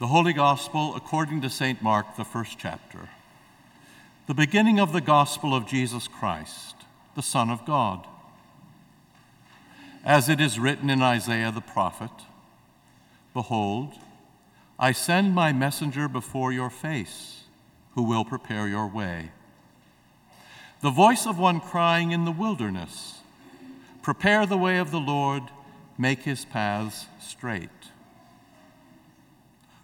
The Holy Gospel according to St. Mark, the first chapter. The beginning of the gospel of Jesus Christ, the Son of God. As it is written in Isaiah the prophet Behold, I send my messenger before your face, who will prepare your way. The voice of one crying in the wilderness Prepare the way of the Lord, make his paths straight.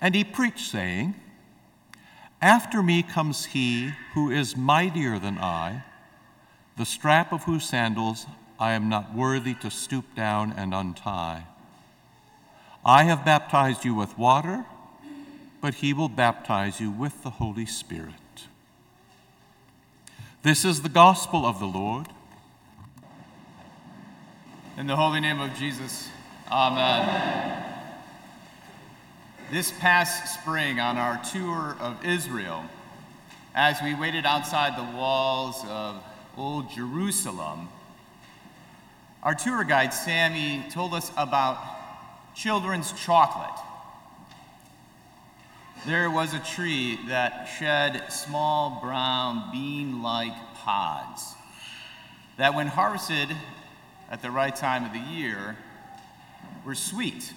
And he preached, saying, After me comes he who is mightier than I, the strap of whose sandals I am not worthy to stoop down and untie. I have baptized you with water, but he will baptize you with the Holy Spirit. This is the gospel of the Lord. In the holy name of Jesus, amen. This past spring, on our tour of Israel, as we waited outside the walls of Old Jerusalem, our tour guide, Sammy, told us about children's chocolate. There was a tree that shed small brown bean like pods that, when harvested at the right time of the year, were sweet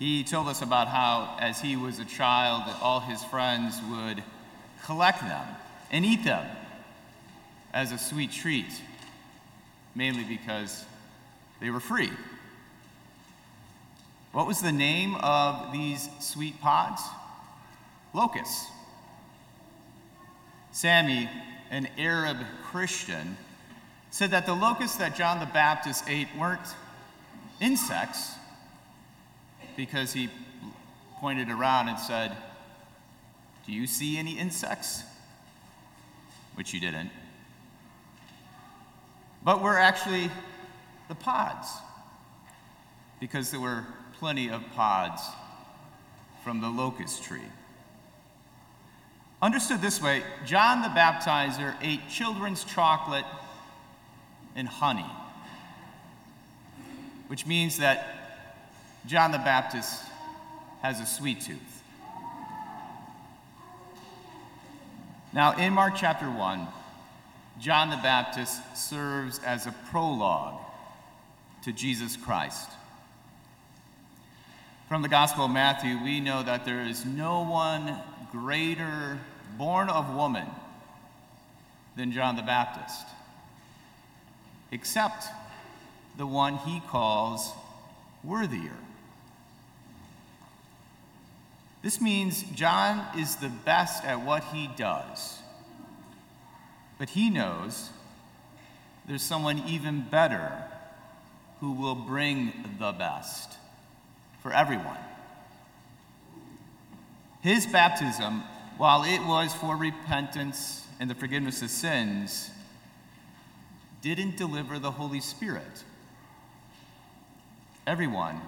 he told us about how, as he was a child, all his friends would collect them and eat them as a sweet treat, mainly because they were free. What was the name of these sweet pods? Locusts. Sammy, an Arab Christian, said that the locusts that John the Baptist ate weren't insects because he pointed around and said, Do you see any insects? Which you didn't. But we're actually the pods, because there were plenty of pods from the locust tree. Understood this way, John the Baptizer ate children's chocolate and honey, which means that John the Baptist has a sweet tooth. Now, in Mark chapter 1, John the Baptist serves as a prologue to Jesus Christ. From the Gospel of Matthew, we know that there is no one greater born of woman than John the Baptist, except the one he calls worthier. This means John is the best at what he does. But he knows there's someone even better who will bring the best for everyone. His baptism, while it was for repentance and the forgiveness of sins, didn't deliver the Holy Spirit. Everyone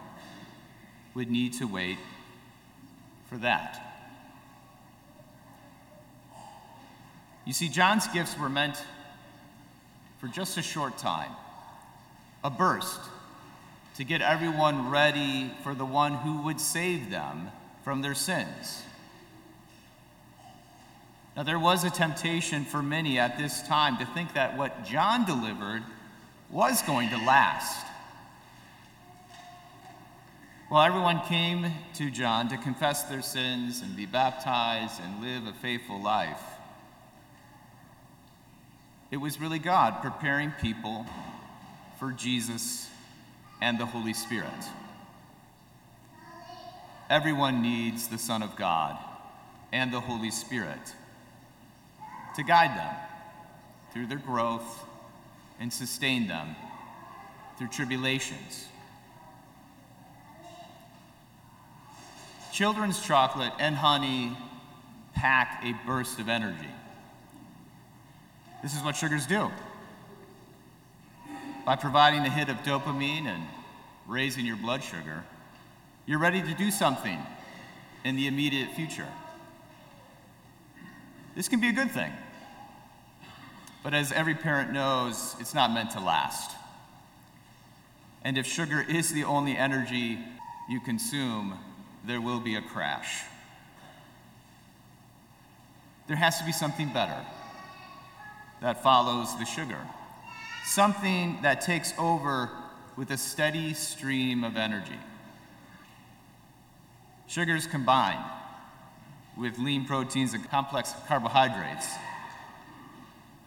would need to wait for that. You see, John's gifts were meant for just a short time, a burst to get everyone ready for the one who would save them from their sins. Now, there was a temptation for many at this time to think that what John delivered was going to last. Well, everyone came to John to confess their sins and be baptized and live a faithful life. It was really God preparing people for Jesus and the Holy Spirit. Everyone needs the Son of God and the Holy Spirit to guide them through their growth and sustain them through tribulations. Children's chocolate and honey pack a burst of energy. This is what sugars do. By providing a hit of dopamine and raising your blood sugar, you're ready to do something in the immediate future. This can be a good thing. But as every parent knows, it's not meant to last. And if sugar is the only energy you consume, there will be a crash. There has to be something better that follows the sugar, something that takes over with a steady stream of energy. Sugars combined with lean proteins and complex carbohydrates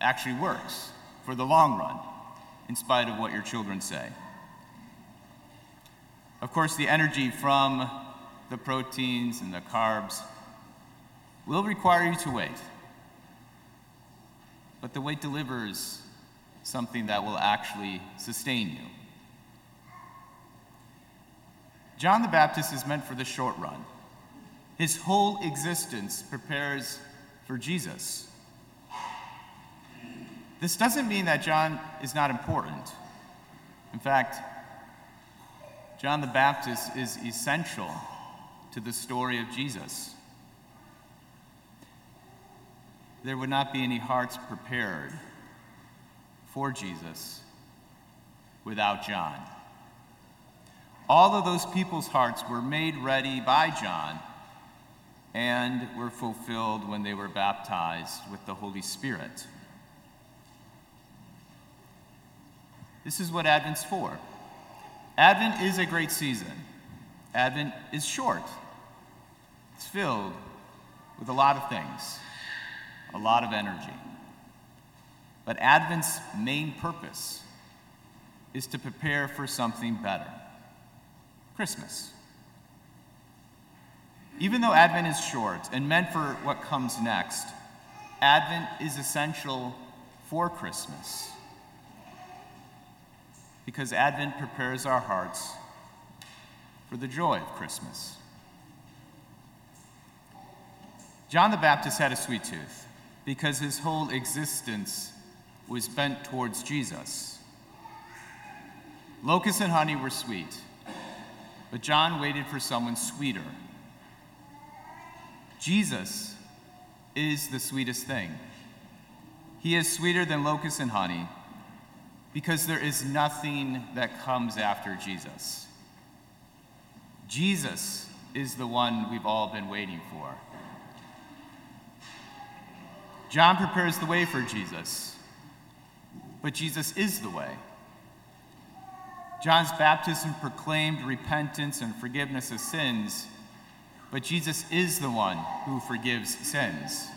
actually works for the long run, in spite of what your children say. Of course, the energy from the proteins and the carbs will require you to wait. But the wait delivers something that will actually sustain you. John the Baptist is meant for the short run. His whole existence prepares for Jesus. This doesn't mean that John is not important. In fact, John the Baptist is essential to the story of Jesus. There would not be any hearts prepared for Jesus without John. All of those people's hearts were made ready by John and were fulfilled when they were baptized with the Holy Spirit. This is what Advent's for. Advent is a great season. Advent is short. It's filled with a lot of things, a lot of energy. But Advent's main purpose is to prepare for something better Christmas. Even though Advent is short and meant for what comes next, Advent is essential for Christmas. Because Advent prepares our hearts for the joy of Christmas. John the Baptist had a sweet tooth because his whole existence was bent towards Jesus. Locusts and honey were sweet, but John waited for someone sweeter. Jesus is the sweetest thing. He is sweeter than locusts and honey because there is nothing that comes after Jesus. Jesus is the one we've all been waiting for. John prepares the way for Jesus, but Jesus is the way. John's baptism proclaimed repentance and forgiveness of sins, but Jesus is the one who forgives sins.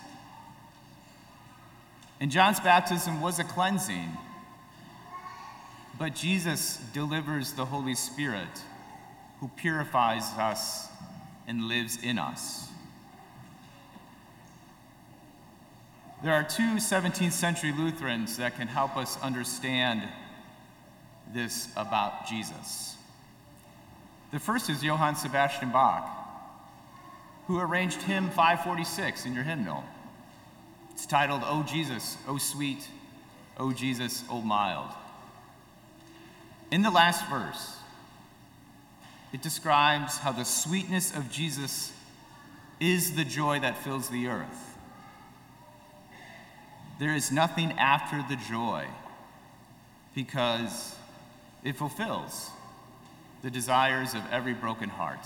And John's baptism was a cleansing, but Jesus delivers the Holy Spirit who purifies us and lives in us. There are two 17th century Lutherans that can help us understand this about Jesus. The first is Johann Sebastian Bach, who arranged hymn 546 in your hymnal. It's titled, O Jesus, O sweet, O Jesus, O mild. In the last verse, it describes how the sweetness of Jesus is the joy that fills the earth. There is nothing after the joy because it fulfills the desires of every broken heart.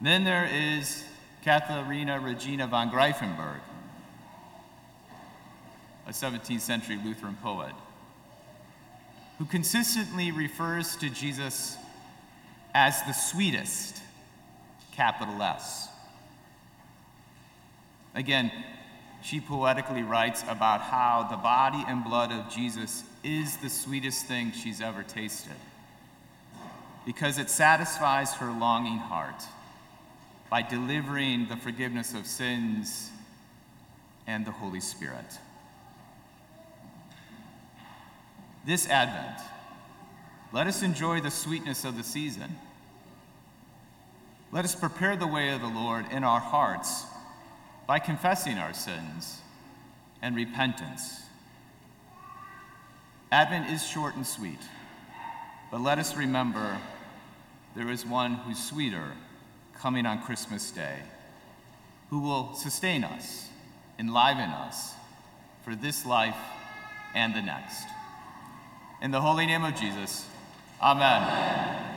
Then there is Katharina Regina von Greiffenberg, a 17th century Lutheran poet, who consistently refers to Jesus as the sweetest, capital S. Again, she poetically writes about how the body and blood of Jesus is the sweetest thing she's ever tasted because it satisfies her longing heart by delivering the forgiveness of sins and the Holy Spirit. This Advent, let us enjoy the sweetness of the season Let us prepare the way of the Lord in our hearts by confessing our sins and repentance. Advent is short and sweet, but let us remember there is one who's sweeter coming on Christmas Day, who will sustain us, enliven us for this life and the next. In the holy name of Jesus, amen.